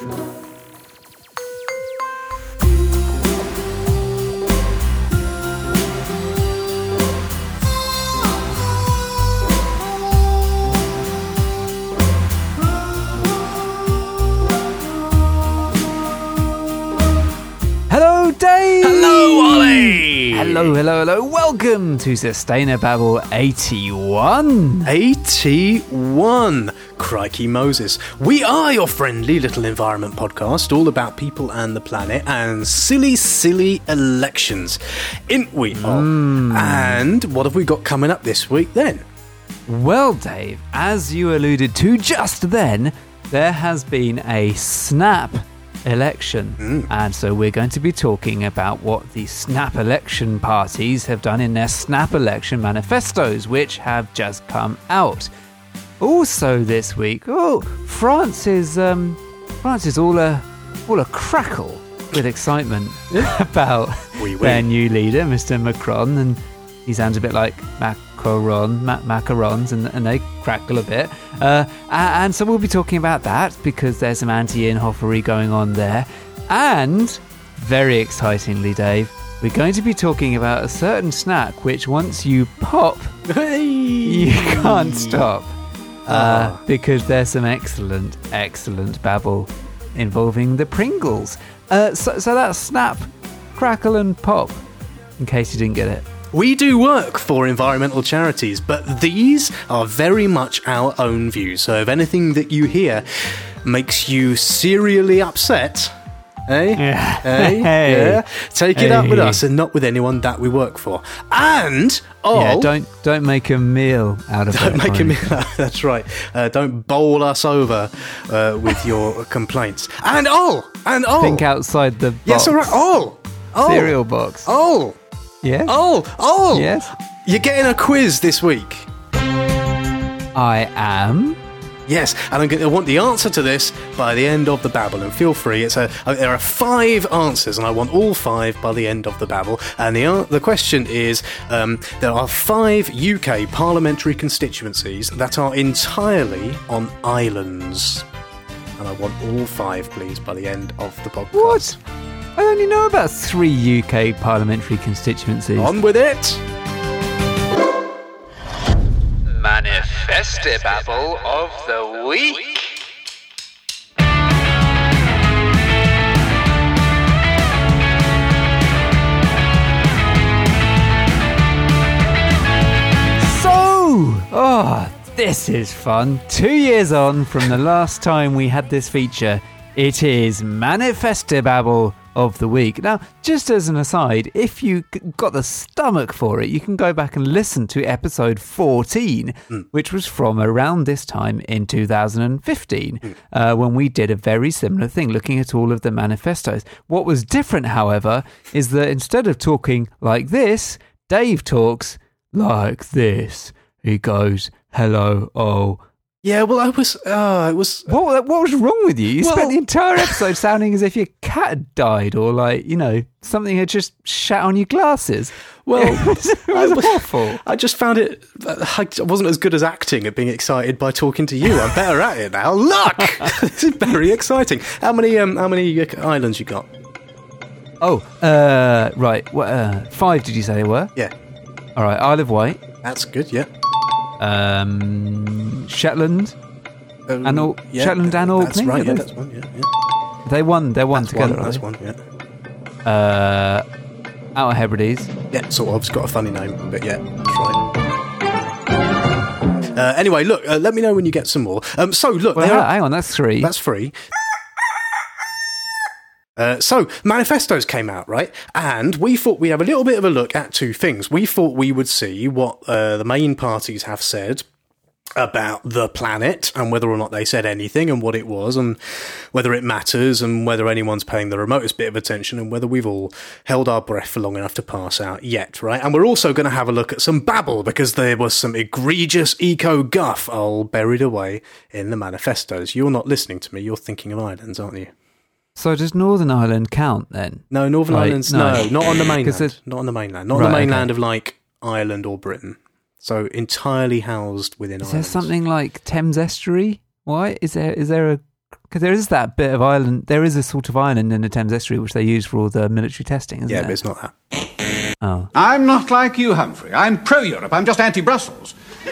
Hello, Dave. Hello, Ollie. Hello, hello, hello. Welcome to Sustainable 81. 81. Crikey Moses. We are your friendly little environment podcast, all about people and the planet and silly, silly elections. Ain't we? all? Hmm. And what have we got coming up this week then? Well, Dave, as you alluded to just then, there has been a snap election. Hmm. And so we're going to be talking about what the snap election parties have done in their snap election manifestos, which have just come out. Also this week, oh, France is um, France is all a all a crackle with excitement about Oui, oui. their new leader, Mr. Macron, and he sounds a bit like macaron, ma- macarons, and, and they crackle a bit. Uh, and so we'll be talking about that because there's some anti-Inhofery going on there, and very excitingly, Dave, we're going to be talking about a certain snack which once you pop, you can't stop. Uh, because there's some excellent, excellent babble involving the Pringles. Uh, so, so that's snap, crackle, and pop. In case you didn't get it. We do work for environmental charities, but these are very much our own views. So if anything that you hear makes you serially upset, eh? Yeah. Eh? Hey. Yeah. Take it up with us and not with anyone that we work for. And oh, Yeah, don't don't make a meal out of don't it. make Ryan. me. That's right. Uh, don't bowl us over uh, with your complaints. And oh, and oh, Think outside the box. yes, all right. Oh, oh, Cereal box. Oh, Yes. oh, oh. Yes. You're getting a quiz this week. I am. Yes, and I'm going to want the answer to this by the end of the babble. And feel free. It's a uh, there are five answers, and I want all five by the end of the babble. And the an- the question is: um, there are five UK parliamentary constituencies that are entirely on islands, and I want all five, please, by the end of the podcast. What? I only know about three UK parliamentary constituencies. On with it! Manifestibabble of the Week. So, oh, this is fun. Two years on from the last time we had this feature, it is Manifestibabble of the Week. Now, just as an aside, if you got the stomach for it, you can go back and listen to episode 14, which was from around this time in 2015, uh, when we did a very similar thing, looking at all of the manifestos. What was different, however, is that instead of talking like this, Dave talks like this. He goes, "Hello, oh." Yeah, well, I was. Uh, it was. What, what was wrong with you? You Well- spent the entire episode sounding as if your cat had died, or like you know something had just shat on your glasses. Well, it was, it was I awful. I just found it. I wasn't as good as acting at being excited by talking to you. I'm better at it now. Look, this is very exciting. How many um, how many uh, islands you got? Oh, uh, right. What, uh, five? Did you say there were? Yeah, All right. Isle of Wight, that's good. Yeah, um, Shetland. Um, And Or- yeah, Shetland and That's right. Yeah, they- that's one. Yeah, yeah. They won. They're one That's together. one. That's they? one. Yeah, Uh, Outer Hebrides. yeah. Sort of. It's got a funny name, but yeah, that's right. Uh, anyway, look. Uh, let me know when you get some more. Um, so look, Well, there are- hang on. That's three. That's free. Uh, so manifestos came out, right? And we thought we'd have a little bit of a look at two things. We thought we would see what uh, the main parties have said about the planet and whether or not they said anything and what it was and whether it matters and whether anyone's paying the remotest bit of attention and whether we've all held our breath for long enough to pass out yet, right? And we're also going to have a look at some babble because there was some egregious eco guff all buried away in the manifestos. You're not listening to me, you're thinking of islands, aren't you? so does Northern Ireland count then? No, Northern Right, Islands, no. no, not on the mainland. Not on the mainland. Not on Right, the okay. mainland of like Ireland or Britain. So entirely housed within Is there islands. something like Thames Estuary? Why is there is there a Because there is that bit of island. There is a sort of island in the Thames estuary which they use for all the military testing, isn't Yeah, there? but it's not that. oh, I'm not like you, Humphrey. I'm pro Europe. I'm just anti Brussels.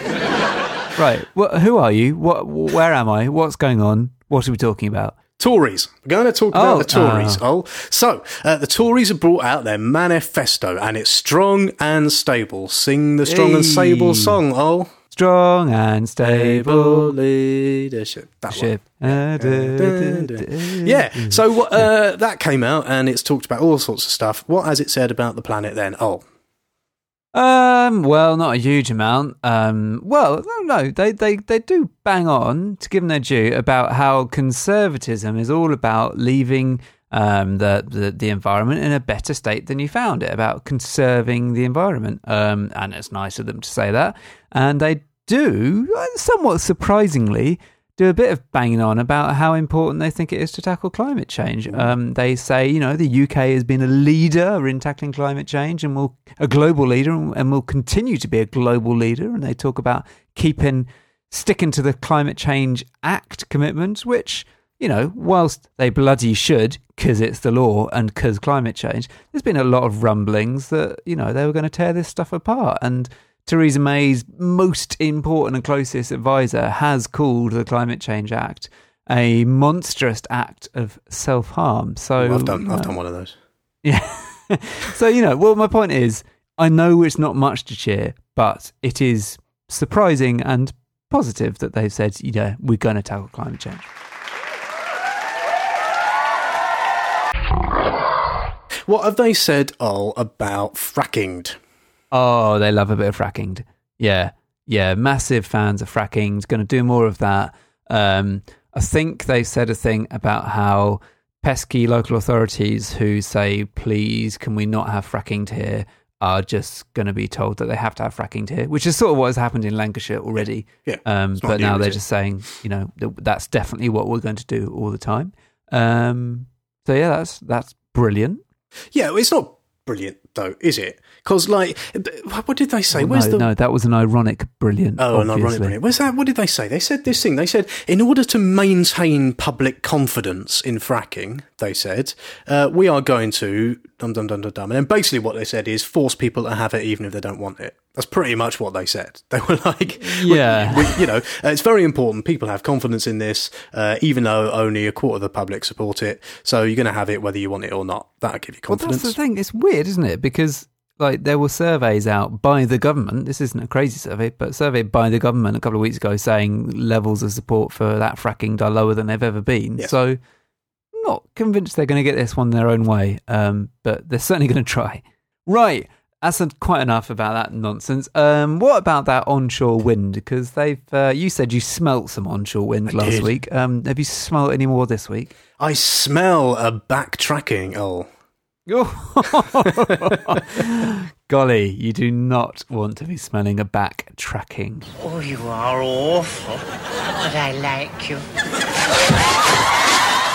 right. Well, who are you? What? Where am I? What's going on? What are we talking about? Tories. We're going to talk Oh, about the Tories. ah. Oh, so uh, the Tories have brought out their manifesto, and it's strong and stable. Sing the strong and stable song. Oh, Strong and stable leadership. That one. ship. Uh, du- du- Yeah. So uh, that came out, and it's talked about all sorts of stuff. What has it said about the planet then? Oh, Um, well, not a huge amount. Um, well, no, they, they, they do bang on to give them their due about how conservatism is all about leaving um, the, the the environment in a better state than you found it, about conserving the environment. Um, and it's nice of them to say that. And they do, uh, somewhat surprisingly, do a bit of banging on about how important they think it is to tackle climate change. Um, they say, you know, the UK has been a leader in tackling climate change and will a global leader and, and will continue to be a global leader. And they talk about keeping sticking to the Climate Change Act commitments, which you know, whilst they bloody should, because it's the law and because climate change, there's been a lot of rumblings that, you know, they were going to tear this stuff apart. And Theresa May's most important and closest advisor has called the Climate Change Act a monstrous act of self harm. So I've done. you I've done one of those. yeah. so, you know, well, my point is, I know it's not much to cheer, but it is surprising and positive that they've said, you know, we're going to tackle climate change. What have they said all about fracking? Oh, they love a bit of fracking. Yeah. Yeah. Massive fans of fracking. Going to do more of that. Um, I think they said a thing about how pesky local authorities who say, please, can we not have fracking here, are just going to be told that they have to have fracking here, which is sort of what has happened in Lancashire already. Yeah, Um, but new, now they're it? just saying, you know, th- that's definitely what we're going to do all the time. Um, so yeah, that's that's brilliant. Yeah, it's not brilliant though, is it? Because like, what did they say? Where's no, the no, that was an ironic brilliant. Oh, an ironic brilliant. Where's that? What did they say? They said this thing. They said, in order to maintain public confidence in fracking, they said, uh, we are going to dum dum dum dum dum. And then basically what they said is force people to have it even if they don't want it. That's pretty much what they said. They were like, Yeah. we, you know, uh, it's very important. People have confidence in this, uh, even though only a quarter of the public support it. So you're going to have it whether you want it or not. That'll give you confidence. Well, confidence. that's the thing. It's weird, isn't it? Because like there were surveys out by the government. This isn't a crazy survey, but surveyed by the government a couple of weeks ago, saying levels of support for that fracking are lower than they've ever been. Yeah. So, not convinced they're going to get this one their own way. Um, but they're certainly going to try. Right. That's a- quite enough about that nonsense. Um, what about that onshore wind? Because they've, uh, you said you smelt some onshore wind I last did. week. Um, have you smelt any more this week? I smell a backtracking. Oh. Golly, you do not want to be smelling a backtracking. Oh, you are awful. But I like you.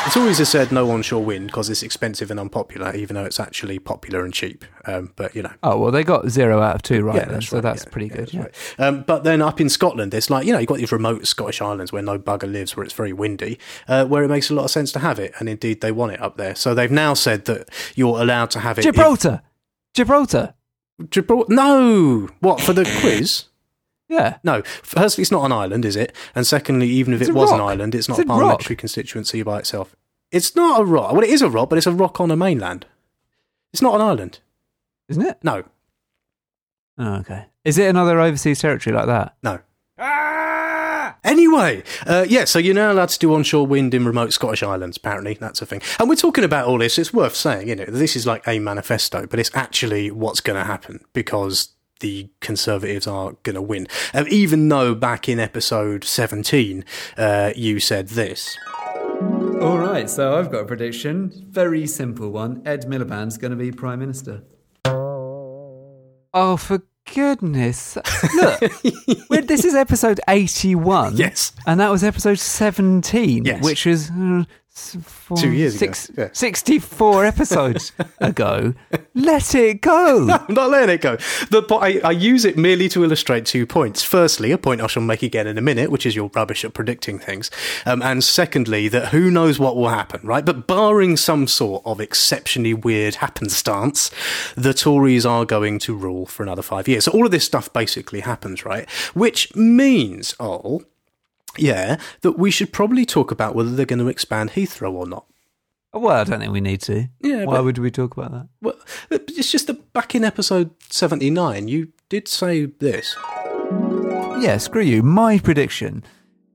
It's always a said no onshore wind because it's expensive and unpopular, even though it's actually popular and cheap. Um, but you know, Oh well, they got zero out of two right yeah, then, that's so right. that's yeah, pretty yeah, good. that's right. Um, but then up in Scotland, it's like you know you've got these remote Scottish islands where no bugger lives, where it's very windy, uh, where it makes a lot of sense to have it, and indeed they want it up there. So they've now said that you're allowed to have it. if- Gibraltar, Gibraltar. Gibraltar. No, what for the quiz? Yeah, No, firstly, it's not an island, is it? And secondly, even if It's it a was an island, it's not It's a a rock. parliamentary constituency by itself. It's not a rock. Well, it is a rock, but it's a rock on a mainland. It's not an island. isn't it? No, Oh, okay. Is it another overseas territory like that? no. Anyway, uh, yeah, so you're now allowed to do onshore wind in remote Scottish islands, apparently. That's a thing. And we're talking about all this. It's worth saying, you know, this is like a manifesto, but it's actually what's going to happen because the Conservatives are going to win. Um, even though back in episode 17, uh, you said this. All right, so I've got a prediction. Very simple one. Ed Miliband's going to be prime minister. Oh, for goodness! Look, this is episode eighty-one. Yes. and that was episode seventeen, Yes. which is uh, s- four, Two years ago, yeah. 64 episodes ago. Let it go. I'm not letting it go. The I, I use it merely to illustrate two points. Firstly, a point I shall make again in a minute, which is you're rubbish at predicting things. Um, and secondly, that who knows what will happen, right? But barring some sort of exceptionally weird happenstance, the Tories are going to rule for another five years. So all of this stuff basically happens, right? Which means, oh, yeah, that we should probably talk about whether they're going to expand Heathrow or not. Well, I don't think we need to. Yeah, Why but- would we talk about that? Well, it's just that back in episode 79, you did say this. Yeah, screw you. My prediction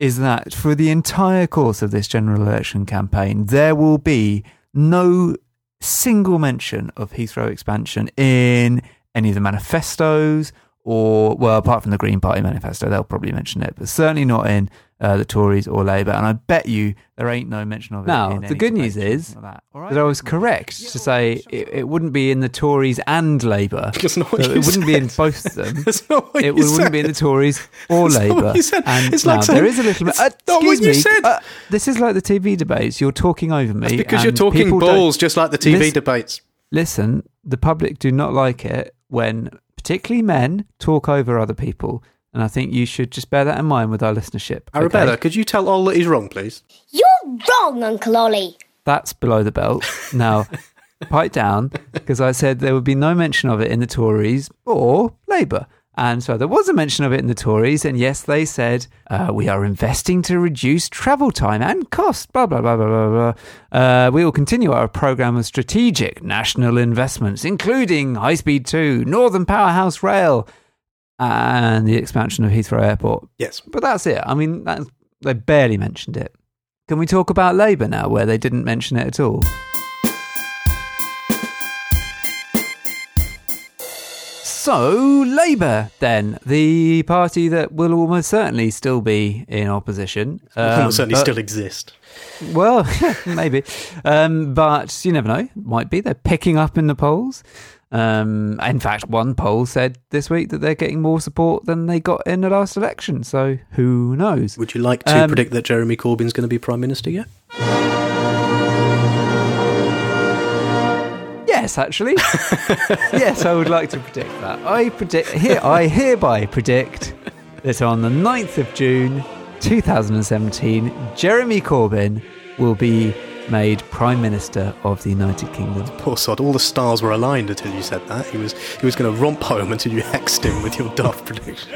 is that for the entire course of this general election campaign, there will be no single mention of Heathrow expansion in any of the manifestos or, well, apart from the Green Party manifesto, they'll probably mention it, but certainly not in uh, the Tories or Labour. And I bet you there ain't no mention of it. Now, in the any good news is anything like that. that I was correct to say it, it wouldn't be in the Tories and Labour. That's not what So you it wouldn't be in both of them. That's not what it you wouldn't said. be in the Tories or That's not what Labour. you said. And It's like now, saying- there is a little bit. it's Uh, not what excuse you me. said. uh, this is like the TV debates. You're talking over me because you're talking people don't- balls, just like the TV Listen- debates. Listen, the public do not like it when, particularly men, talk over other people. And I think you should just bear that in mind with our listenership. Arabella, okay? could you tell Ol that he's wrong, please? You're wrong, Uncle Ollie. That's below the belt. Now, pipe down, because I said there would be no mention of it in the Tories or Labour. And so there was a mention of it in the Tories, and yes, they said uh, we are investing to reduce travel time and cost. Blah blah blah blah blah blah. Uh, we will continue our program of strategic national investments, including High Speed Two, Northern Powerhouse Rail, and the expansion of Heathrow Airport. Yes. But that's it. I mean, that's, they barely mentioned it. Can we talk about Labour now, where they didn't mention it at all? So, Labour, then, the party that will almost certainly still be in opposition. Um, Um, certainly but- still exist. Well, maybe. Um, but you never know. Might be. They're picking up in the polls. Um, in fact, one poll said this week that they're getting more support than they got in the last election. So who knows? Would you like to Um, predict that Jeremy Corbyn's going to be Prime Minister yet? Yes, actually. yes, I would like to predict that. I predict here. I hereby predict that on the 9th of June, 2017, Jeremy Corbyn will be made Prime Minister of the United Kingdom. Poor sod, all the stars were aligned until you said that. He was he was going to romp home until you hexed him with your daft prediction.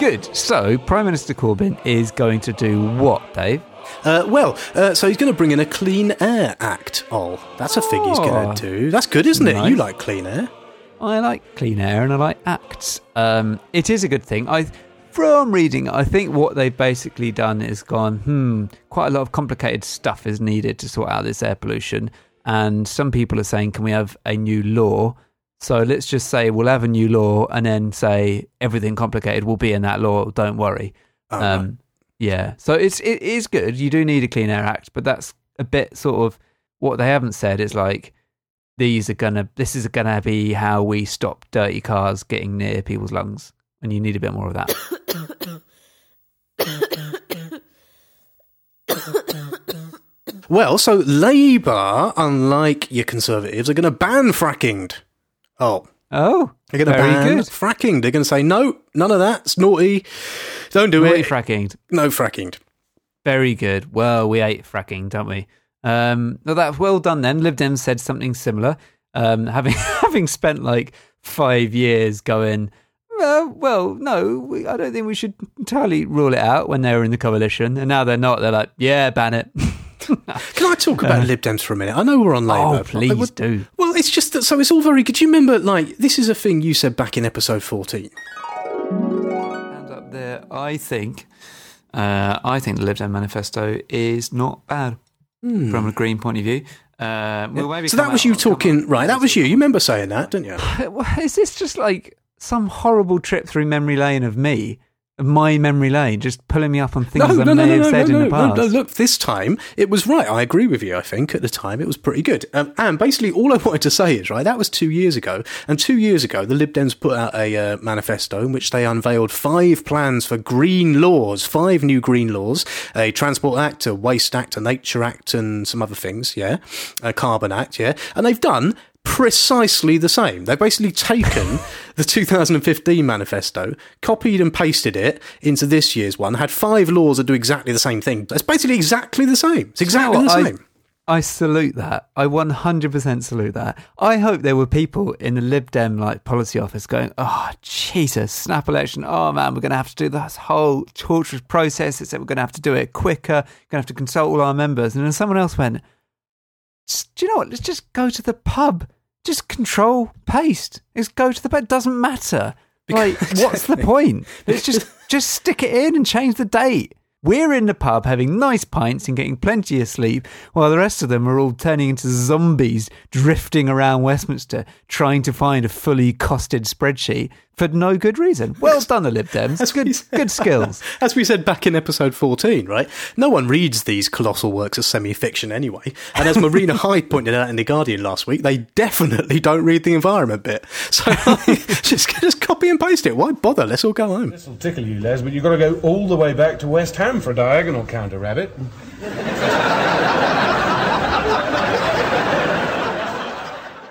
Good. So, Prime Minister Corbyn is going to do what, Dave? Uh, well, uh, so he's going to bring in a Clean Air Act. Oh, that's a thing he's Oh. going to do. That's good, isn't it? You like clean air. I like clean air and I like acts. Um, it is a good thing. I, from reading, I think what they've basically done is gone. Hmm, quite a lot of complicated stuff is needed to sort out this air pollution, and some people are saying, can we have a new law? So let's just say we'll have a new law, and then say everything complicated will be in that law. Don't worry. Oh, um, right. Yeah, so it's it is good. You do need a Clean Air Act, but that's a bit sort of what they haven't said is like these are gonna this is gonna be how we stop dirty cars getting near people's lungs, and you need a bit more of that. Well, so Labour, unlike your Conservatives, are going to ban fracking. Oh, oh, they're going to ban good. fracking. They're going to say no, none of that. It's naughty. Don't do Naughty it. fracking, no fracking. very good. Well, we hate fracking, don't we? Um, well, that's well done. Then Lib Dems said something similar, um, having having spent like five years going. Well, well, no, we, I don't think we should entirely rule it out when they were in the coalition, and now they're not. They're like, yeah, ban it. Can I talk about Lib Dems for a minute? I know we're on Labour. oh, please do. Well, it's just that. So it's all very good. Do you remember? Like this is a thing you said back in episode fourteen. Hand up there. I think, uh, I think the Lib Dem manifesto is not bad from a Green point of view. Uh, Hmm. so that was you talking, right? That was you. You remember saying that, didn't you? Is this just like some horrible trip through memory lane of me my memory lane, just pulling me up on things No, I no, may no, have no, said in the past. no, Look, this time it was right. I agree with you. I think at the time it was pretty good. Um, and basically, all I wanted to say is right. That was two years ago, and two years ago, the Lib Dems put out a uh, manifesto in which they unveiled five plans for green laws, five new green laws: a Transport Act, a Waste Act, a Nature Act, and some other things. Yeah, a Carbon Act. Yeah, and they've done precisely the same. They've basically taken the 2015 manifesto, copied and pasted it into this year's one, had five laws that do exactly the same thing. It's basically exactly the same. It's exactly the same. I, I salute that. I 100% salute that. I hope there were people in the Lib Dem like policy office going, "Oh Jesus, snap election! Oh man, we're going to have to do this whole torturous process. It's we're going to have to do it quicker. We're Going to have to consult all our members." And then someone else went, "Just- "Do you know what? Let's just go to the pub. Just control paste. Let's go to the pub. It doesn't matter." Like, what's the point? Let's just just stick it in and change the date. We're in the pub having nice pints and getting plenty of sleep, while the rest of them are all turning into zombies drifting around Westminster trying to find a fully costed spreadsheet for no good reason. Well done, the Lib Dems. As we Good, said- good skills. As we said back in episode 14, right? No one reads these colossal works as semi fiction anyway. And as Marina Hyde pointed out in The Guardian last week, they definitely don't read the environment bit. So just, just copy and paste it. Why bother? Let's all go home. This'll tickle you, Les, but you've got to go all the way back to West Ham for a diagonal counter rabbit.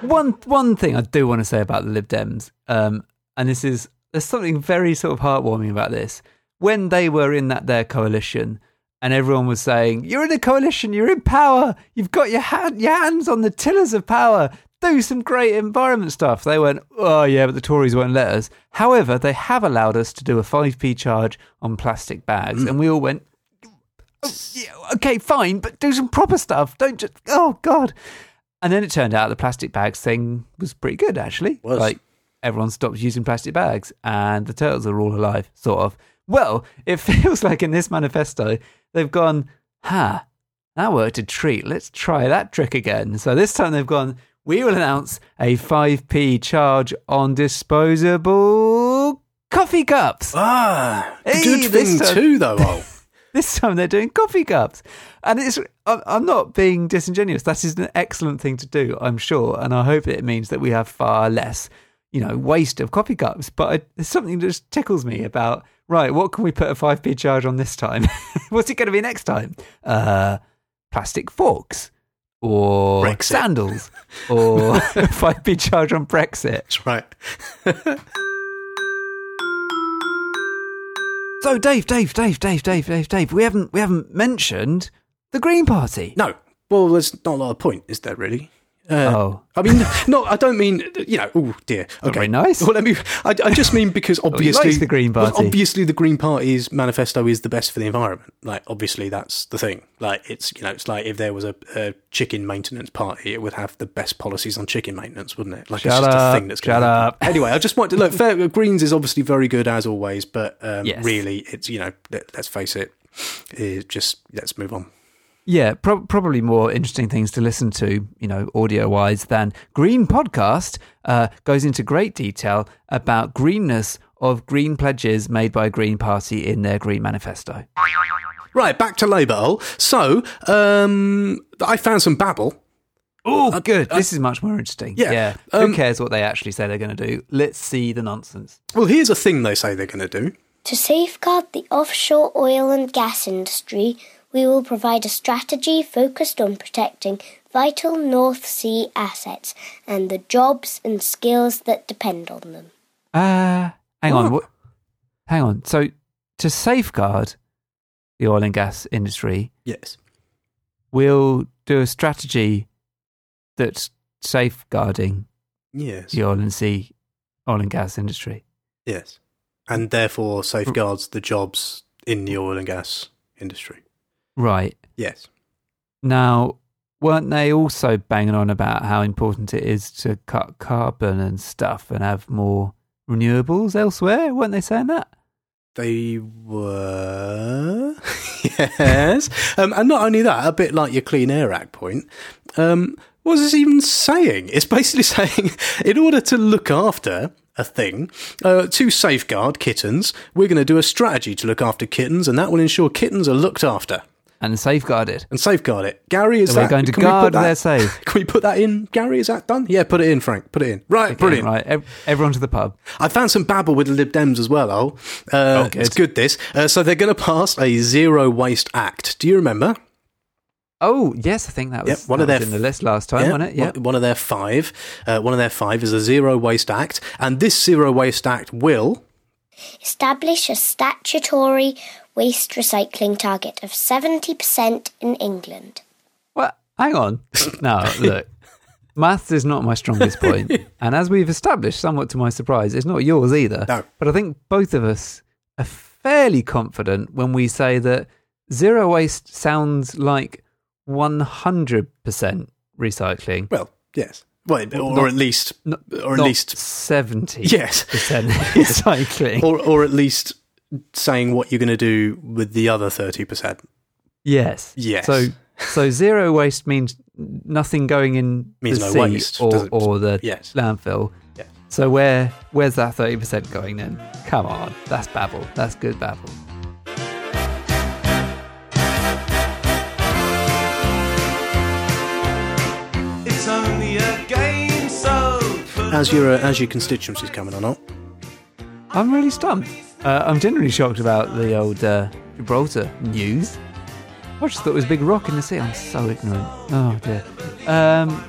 One one thing I do want to say about the Lib Dems, um, and this is there's something very sort of heartwarming about this. When they were in that their coalition, and everyone was saying, "You're in a coalition, you're in power, you've got your hand, your hands on the tillers of power." Do some great environment stuff. They went, oh yeah, but the Tories won't let us. However, they have allowed us to do a 5p charge on plastic bags. Mm. And we all went, oh, yeah, okay, fine, but do some proper stuff. Don't just, oh God. And then it turned out the plastic bags thing was pretty good, actually. Was. Like, everyone stops using plastic bags and the turtles are all alive, sort of. Well, it feels like in this manifesto, they've gone, huh, that worked a treat. Let's try that trick again. So this time they've gone, we will announce a 5p charge on disposable coffee cups. Ah, Hey, good thing time- too, though. Oh. This time they're doing coffee cups. And it's, I'm not being disingenuous. That is an excellent thing to do, I'm sure. And I hope it means that we have far less, you know, waste of coffee cups. But I, there's something that just tickles me about, right, what can we put a 5p charge on this time? What's it going to be next time? Uh, plastic forks or Brexit. sandals or 5p charge on Brexit. That's right. So Dave, Dave, Dave, Dave, Dave, Dave, Dave, we haven't, we haven't mentioned the Green Party. No. Well, there's not a lot of point, is there really? Uh, Oh. I mean, no, I don't mean, you know, oh dear. Okay. very nice. Well, let me, I, I just mean because obviously. likes the Green well, obviously, the Green Party's manifesto is the best for the environment. Like, obviously, that's the thing. Like, it's, you know, it's like if there was a, a chicken maintenance party, it would have the best policies on chicken maintenance, wouldn't it? Like, Shut it's just up, a thing that's shut gonna happen. up. Anyway, I just want to look, fair, Greens is obviously very good as always, but um, Yes. really, it's, you know, let, let's face it, it just, let's move on. Yeah, pro- probably more interesting things to listen to, you know, audio wise, than Green Podcast uh, goes into great detail about greenness of green pledges made by Green Party in their Green Manifesto. Right, back to Labour So, um, I found some babble. Oh, good. this is much more interesting. yeah, Who um, cares what they actually say they're going to do? Let's see the nonsense. Well, here's a thing they say they're going to do. To safeguard the offshore oil and gas industry, we will provide a strategy focused on protecting vital North Sea assets and the jobs and skills that depend on them. Uh, hang on. What? What? Hang on. So, to safeguard the oil and gas industry, Yes. we'll do a strategy that's safeguarding Yes. the oil and sea, oil and gas industry. Yes. And therefore safeguards the jobs in the oil and gas industry. Right. Yes. Now, weren't they also banging on about how important it is to cut carbon and stuff and have more renewables elsewhere? Weren't they saying that? They were. yes. Um, and not only that, a bit like your Clean Air Act point, um, what is this even saying? It's basically saying in order to look after a thing. Uh, to safeguard kittens, we're going to do a strategy to look after kittens, and that will ensure kittens are looked after And safeguard it. and safeguard it. Gary, is So we're going to can guard that- their safe. Can we put that in, Gary? Is that done? Yeah, put it in, Frank. Put it in. Right, brilliant. Right, everyone to the pub. I found some babble with the Lib Dems as well. Oh, uh, Oh, good. it's good. This. Uh, so they're going to pass a zero waste act. Do you remember? Oh, yes, I think that was, Yep, one that of their was in the list last time, wasn't it? Yeah. One, one of their five. Uh, one of their five is a zero waste act, and this zero waste act will. Establish a statutory waste recycling target of 70% in England. Well, hang on. now, look. Maths is not my strongest point, and as we've established, somewhat to my surprise, it's not yours either. No. But I think both of us are fairly confident when we say that zero waste sounds like 100% recycling. Well, yes. Well, or, Not- at least, Not, or at not least, 70% yes, recycling. or or at least saying what you're going to do with the other thirty percent. Yes. Yes. So so zero waste means nothing going in Means the no sea waste, or, or the Yes. landfill. Yes. So where where's that thirty percent going then? Come on, that's babble. That's good babble. It's only a game, so As your uh, as your constituency's coming or not? I'm really stumped. Uh, I'm generally shocked about the old uh, Gibraltar news. I just thought it was a big rock in the sea. I'm so ignorant. Oh dear. Um,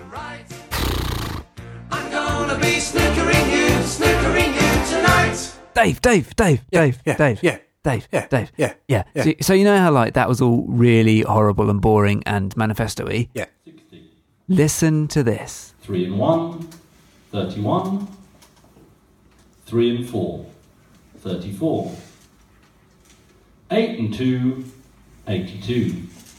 I'm gonna be snookering you, snookering you tonight. Dave, Dave, Dave, Dave, yeah, Dave, yeah, Dave, yeah, Dave, yeah, yeah. yeah. So, so you know how like that was all really horrible and boring and manifesto-y. Yeah. Listen to this. 3 and 1, 31. 3 and 4, 34. 8 and 2, 82.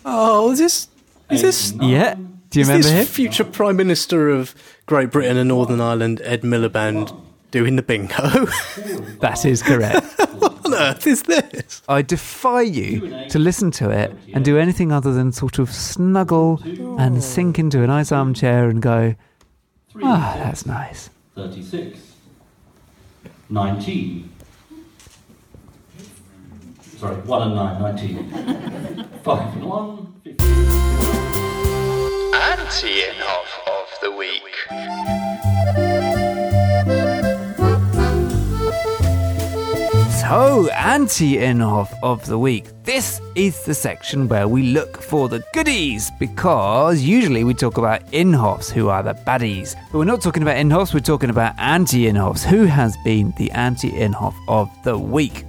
Oh, is this is this nine, Yeah. Do you is remember this him? future Prime Minister of Great Britain and Northern Ireland, Ed Miliband, doing the bingo? That is correct. what on earth is this? I defy you to listen to it and do anything other than sort of snuggle and sink into a nice armchair and go, ah, and that's nice. 36. 19. Sorry, 1 and 9, 19. 5 and 1, 15. Anti-Inhofe of the week. So, anti Inhofe of the week. This is the section where we look for the goodies because usually we talk about Inhofes who are the baddies. But we're not talking about Inhofes, we're talking about anti Inhofs. Who has been the anti Inhofe of the week?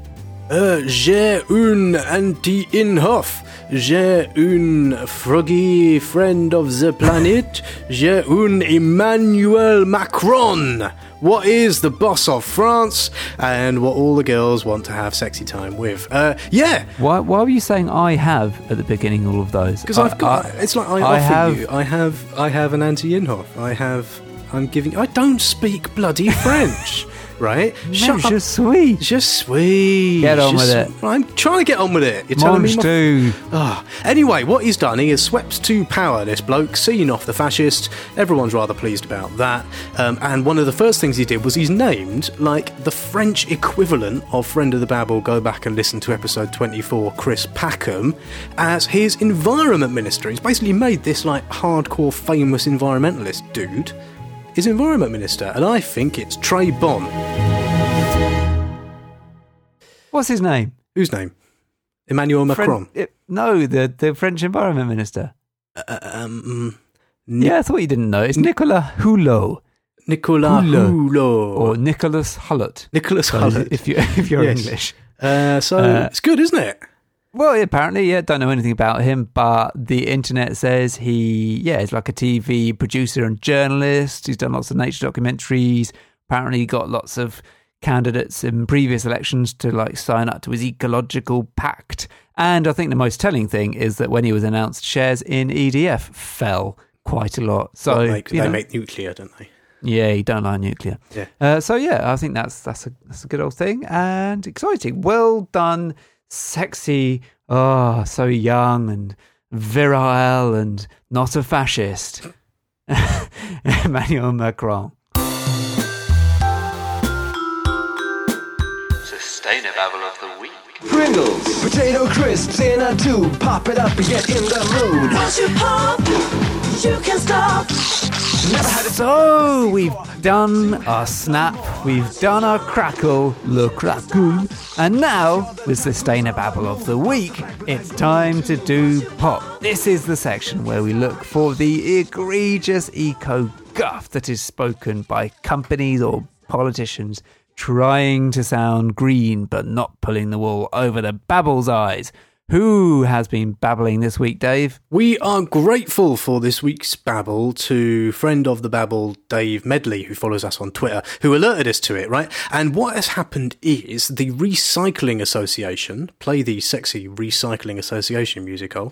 Uh, j'ai un anti-Inhofe. J'ai un froggy friend of the planet. J'ai un Emmanuel Macron. What is the boss of France and what all the girls want to have sexy time with? Uh, yeah, Why, why were you saying I have at the beginning all of those? because I've got. I- it's like I, I offer have- you. I have. I have an anti-Inhofe. I have. I'm giving. I don't speak bloody French, right? No, je suis. Je suis. Get on Je with it. I'm trying to get on with it. You're telling me. My- too. Ah, anyway, what he's done, he has swept to power this bloke, seen off the fascists. Everyone's rather pleased about that. Um, and one of the first things he did was he's named, like, the French equivalent of Friend of the Babble, go back and listen to episode 24, Chris Packham, as his environment minister. He's basically made this, like, hardcore famous environmentalist dude his environment minister, and I think it's Trey Bon. What's his name? Whose name? Emmanuel Macron. Fren- it- no, the, the French Environment Minister. um, Ni- Yeah, I thought you didn't know. It's Nicolas Hulot Nicolas Hulot. Hulot. or Nicholas Hulot. Nicholas Hulot. If you if you're Yes. English. Uh, so Uh, it's good, isn't it? Well, apparently, yeah, don't know anything about him, but the internet says he, yeah, is like a TV producer and journalist. He's done lots of nature documentaries. Apparently, he got lots of candidates in previous elections to like sign up to his ecological pact. And I think the most telling thing is that when he was announced, shares in EDF fell quite a lot. So What make, they know, make nuclear, don't they? yeah, he don't like nuclear. Yeah. Uh, so yeah, I think that's that's a that's a good old thing and exciting. Well done, sexy. Oh, so young and virile and not a fascist. Emmanuel Macron. Pringles, potato crisps in a tube. Pop it up and get in the mood. Once you pop, you can stop. Never had it So oh, we've done our snap, we've done our crackle, le crackle, and now with Sustainababble of the Week, it's time to do pop. This is the section where we look for the egregious eco guff that is spoken by companies or politicians trying to sound green but not pulling the wool over the babble's eyes. Who has been babbling this week, Dave? We are grateful for this week's babble to friend of the babble, Dave Medley, who follows us on Twitter, who alerted us to it, right? And what has happened is the Recycling Association, play the sexy Recycling Association musical.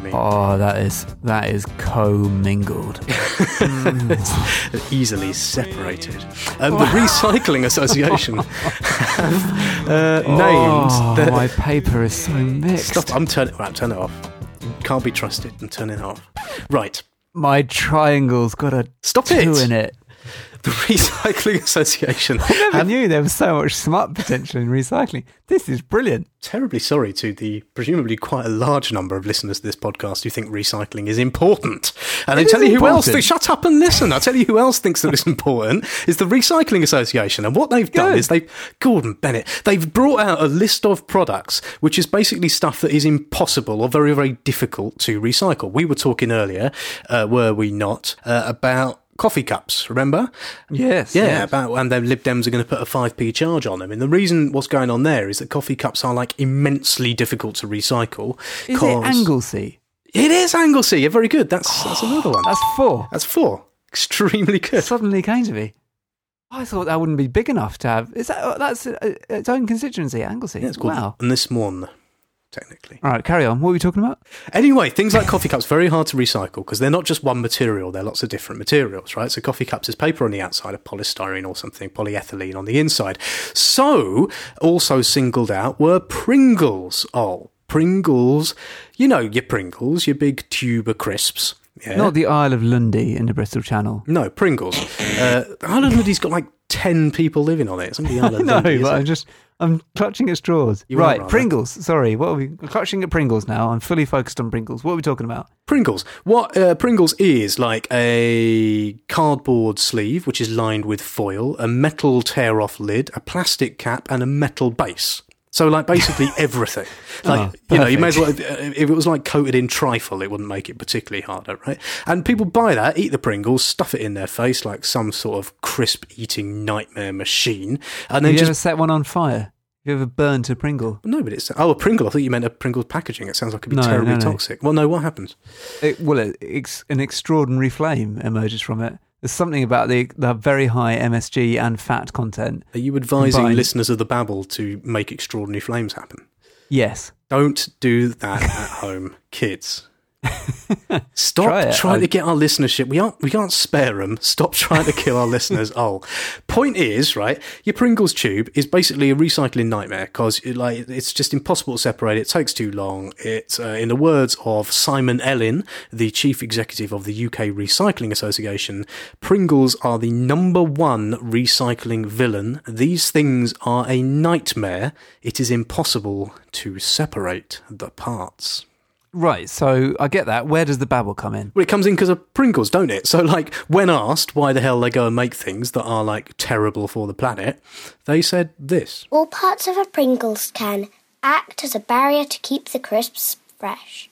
Oh, blimey. Oh, that is that is co-mingled. easily separated. Um, the Recycling Association have uh, named oh, the. my paper is so mixed. Stop! I'm turning. Right, turn it off. Can't be trusted. I'm turning it off. Right. My triangle's got a Stop two it. in it. The Recycling Association. I never have- knew there was so much smart potential in recycling. This is brilliant. terribly sorry to the presumably quite a large number of listeners to this podcast who think recycling is important. And I tell you who else. important. shut up and listen. I tell you who else thinks that it's important is the Recycling Association. And what they've done Good. is they've Gordon Bennett. They've brought out a list of products which is basically stuff that is impossible or very very difficult to recycle. We were talking earlier, uh, were we not, uh, about. Coffee cups, remember? Yes. Yeah, yes. about and the Lib Dems are going to put a 5p charge on them. And the reason what's going on there is that coffee cups are like immensely difficult to recycle. Is it 'cause- Anglesey? It is Anglesey. Yeah, very good. That's that's another one. That's four. That's four. Extremely good. Suddenly came to me. I thought that wouldn't be big enough to have. Is that oh, that's uh, its own constituency, Anglesey? Yeah, it's called wow. and this one, technically. All right, carry on. What were we talking about? Anyway, things like coffee cups very hard to recycle because they're not just one material. They're lots of different materials, right? So coffee cups is paper on the outside, of polystyrene or something, polyethylene on the inside. So also singled out were Pringles. Oh, Pringles. You know your Pringles, your big tube of crisps. Yeah. Not the Isle of Lundy in the Bristol Channel. no Pringles. Uh, Island Lundy's got like ten people living on it. It's only the Island no, Lundy, but? I'm just I'm clutching at straws. You right. Pringles. Sorry, what are we we're clutching at Pringles now? I'm fully focused on Pringles. What are we talking about? Pringles. What uh, Pringles is like a cardboard sleeve which is lined with foil, a metal tear off lid, a plastic cap, and a metal base. So, like, basically everything. Ah, like, Oh, you know, you may as well, if it was like coated in trifle, it wouldn't make it particularly harder, right? And people buy that, eat the Pringles, stuff it in their face like some sort of crisp eating nightmare machine, and Have then you just ever set one on fire? Have you ever burnt a Pringle? no, but it's oh a Pringle. I thought you meant a Pringles packaging. It sounds like it'd be No, terribly no, no. toxic. Well, no, what happens? It, well, it, it's an extraordinary flame emerges from it. There's something about the the very high MSG and fat content. Are you advising Combined. listeners of the Babble to make extraordinary flames happen? Yes. Don't do that at home, kids. Stop Try trying I- to get our listenership. We aren't. We can't spare them. Stop trying to kill our listeners. Oh, point is right. Your Pringles tube is basically a recycling nightmare because it, like it's just impossible to separate. It takes too long. It's uh, in the words of Simon Ellin, the chief executive of the UK Recycling Association. Pringles are the number one recycling villain. These things are a nightmare. It is impossible to separate the parts. Right. So I get that. Where does the babble come in? Well, it comes in because of Pringles, don't it? So, like, when asked why the hell they go and make things that are, like, terrible for the planet, they said this. All parts of a Pringles can act as a barrier to keep the crisps fresh.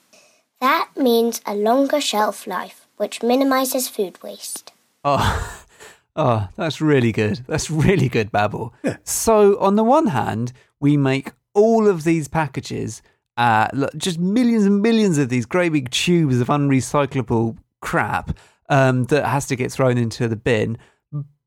That means a longer shelf life, which minimises food waste. Oh, oh, that's really good. That's really good babble. So, on the one hand, we make all of these packages, uh, look, just millions and millions of these great big tubes of unrecyclable crap um, that has to get thrown into the bin.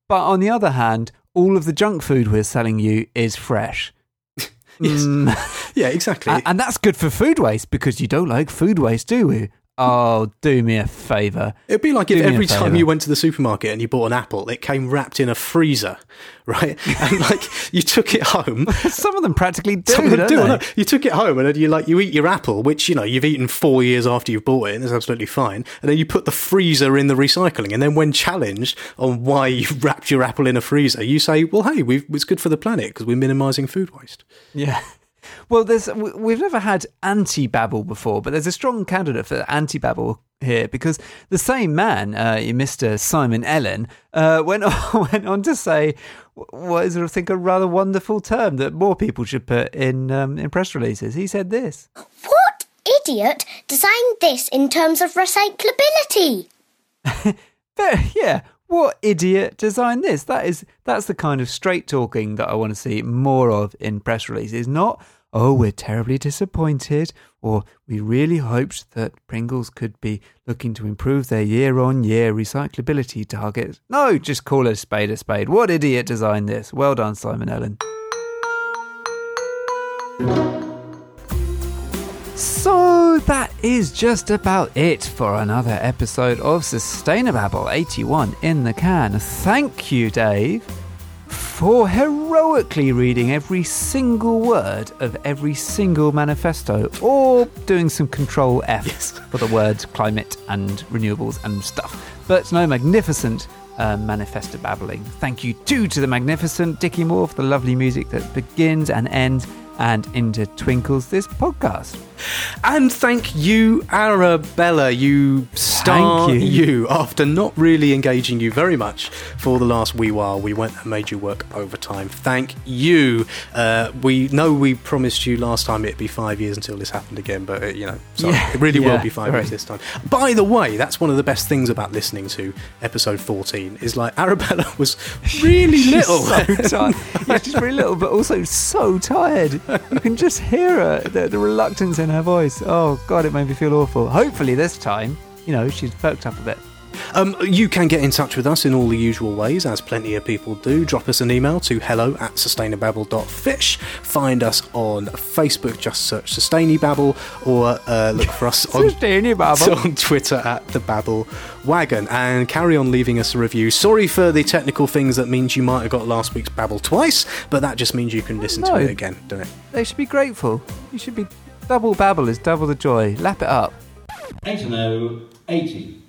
But on the other hand, all of the junk food we're selling you is fresh. Yes. Mm, Yeah, exactly. a- and that's good for food waste because you don't like food waste, do we? Oh, do me a favour. It'd be like Do if every time you went to the supermarket and you bought an apple, it came wrapped in a freezer, right? And like you took it home. Some of them practically do, Some of them don't do, they? You took it home and then you like you eat your apple, which you know you've eaten four years after you've bought it, and it's absolutely fine. And then you put the freezer in the recycling, and then when challenged on why you wrapped your apple in a freezer, you say, "Well, hey, we've, it's good for the planet because we're minimising food waste." Yeah. Well, there's we- we've never had anti-babble before, but there's a strong candidate for anti-babble here because the same man, uh, Mr. Simon Ellin, uh, went on, went on to say what is, I think, a rather wonderful term that more people should put in um, in press releases. He said this. What idiot designed this in terms of recyclability? Yeah, what idiot designed this? That is that's the kind of straight talking that I want to see more of in press releases. Not oh, we're terribly disappointed, or we really hoped that Pringles could be looking to improve their year-on-year recyclability targets. No, just call a spade a spade. What idiot designed this? Well done, Simon Ellin. So that is just about it for another episode of Sustainababble 81 in the can. Thank you, Dave, for heroically reading every single word of every single manifesto or doing some control F for the words climate and renewables and stuff. But no magnificent uh, manifesto babbling. Thank you too to the magnificent Dickie Moore for the lovely music that begins and ends and intertwinkles this podcast. And thank you, Arabella, you star Thank you. After not really engaging you very much for the last wee while, we went and made you work overtime. Thank you. Uh, we know we promised you last time it'd be five years until this happened again, but uh, you know, so Yeah, it really will be five right. years this time. By the way, that's one of the best things about listening to episode 14 is like Arabella was really little. so tired. yeah, she's really little, but also so tired. You can just hear her, the, the reluctance in her voice. Oh, God, it made me feel awful. Hopefully, this time, you know, she's perked up a bit. Um, you can get in touch with us in all the usual ways, as plenty of people do. Drop us an email to hello at sustainababble.fish. Find us on Facebook, just search Sustainababble, or uh, look for us on, on Twitter at the Babble Wagon. And carry on leaving us a review. Sorry for the technical things that means you might have got last week's Babble twice, but that just means you can listen No. to it again, don't it? They should be grateful. You should be. Double babble is double the joy. Lap it up. 8 and 0, 80.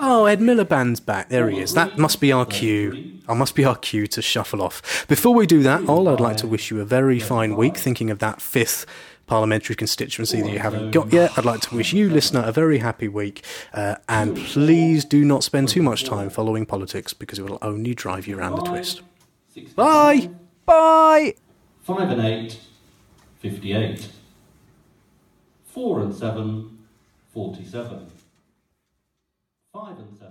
Oh, Ed Miliband's back. There he is. That must be our cue. I must be our cue to shuffle off. Before we do that, all I'd like to wish you a very fine week, thinking of that fifth parliamentary constituency that you haven't got yet. I'd like to wish you, listener, a very happy week. Uh, and please do not spend too much time following politics because it will only drive you around the twist. Bye! Bye! 5 and 8, 58. 4 and 7, 47. 5 and 7.